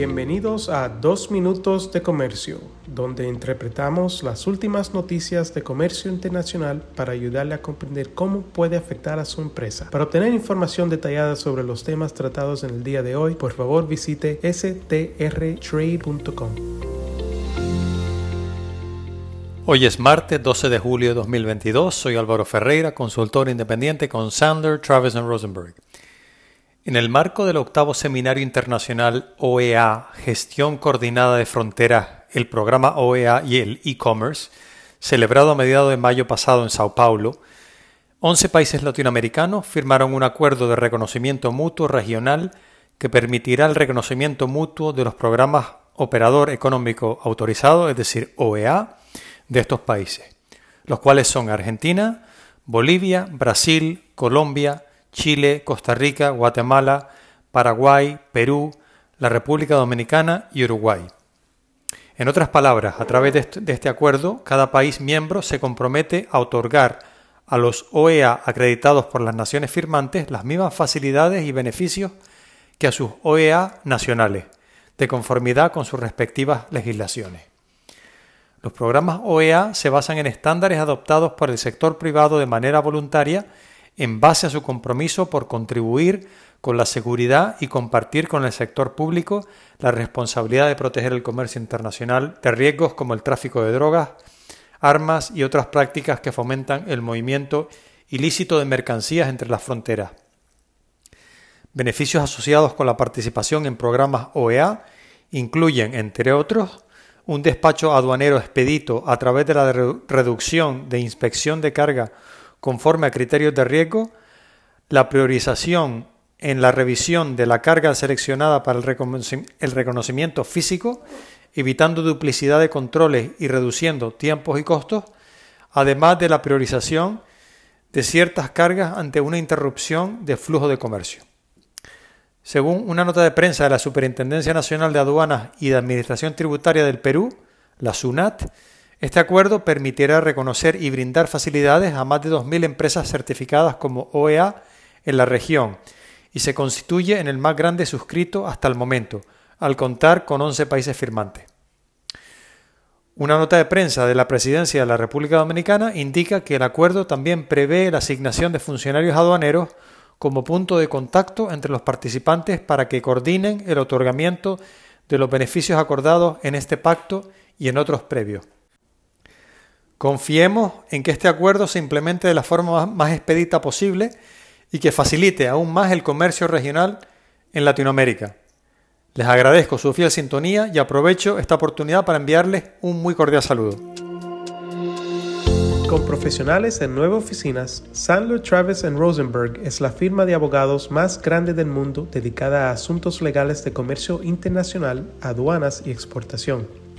Bienvenidos a Dos Minutos de Comercio, donde interpretamos las últimas noticias de comercio internacional para ayudarle a comprender cómo puede afectar a su empresa. Para obtener información detallada sobre los temas tratados en el día de hoy, por favor visite strtrade.com. Hoy es martes 12 de julio de 2022. Soy Álvaro Ferreira, consultor independiente con Sander, Travis Rosenberg. En el marco del octavo Seminario Internacional OEA, Gestión Coordinada de Fronteras, el programa OEA y el e-commerce, celebrado a mediados de mayo pasado en Sao Paulo, 11 países latinoamericanos firmaron un acuerdo de reconocimiento mutuo regional que permitirá el reconocimiento mutuo de los programas Operador Económico Autorizado, es decir, OEA, de estos países, los cuales son Argentina, Bolivia, Brasil, Colombia, Chile, Costa Rica, Guatemala, Paraguay, Perú, la República Dominicana y Uruguay. En otras palabras, a través de este acuerdo, cada país miembro se compromete a otorgar a los OEA acreditados por las naciones firmantes las mismas facilidades y beneficios que a sus OEA nacionales, de conformidad con sus respectivas legislaciones. Los programas OEA se basan en estándares adoptados por el sector privado de manera voluntaria en base a su compromiso por contribuir con la seguridad y compartir con el sector público la responsabilidad de proteger el comercio internacional de riesgos como el tráfico de drogas, armas y otras prácticas que fomentan el movimiento ilícito de mercancías entre las fronteras. Beneficios asociados con la participación en programas OEA incluyen, entre otros, un despacho aduanero expedito a través de la reducción de inspección de carga conforme a criterios de riesgo, la priorización en la revisión de la carga seleccionada para el reconocimiento físico, evitando duplicidad de controles y reduciendo tiempos y costos, además de la priorización de ciertas cargas ante una interrupción de flujo de comercio. Según una nota de prensa de la Superintendencia Nacional de Aduanas y de Administración Tributaria del Perú, la SUNAT, este acuerdo permitirá reconocer y brindar facilidades a más de 2.000 empresas certificadas como OEA en la región y se constituye en el más grande suscrito hasta el momento, al contar con 11 países firmantes. Una nota de prensa de la Presidencia de la República Dominicana indica que el acuerdo también prevé la asignación de funcionarios aduaneros como punto de contacto entre los participantes para que coordinen el otorgamiento de los beneficios acordados en este pacto y en otros previos. Confiemos en que este acuerdo se implemente de la forma más expedita posible y que facilite aún más el comercio regional en Latinoamérica. Les agradezco su fiel sintonía y aprovecho esta oportunidad para enviarles un muy cordial saludo. Con profesionales en nueve oficinas, Sandler Travis Rosenberg es la firma de abogados más grande del mundo dedicada a asuntos legales de comercio internacional, aduanas y exportación.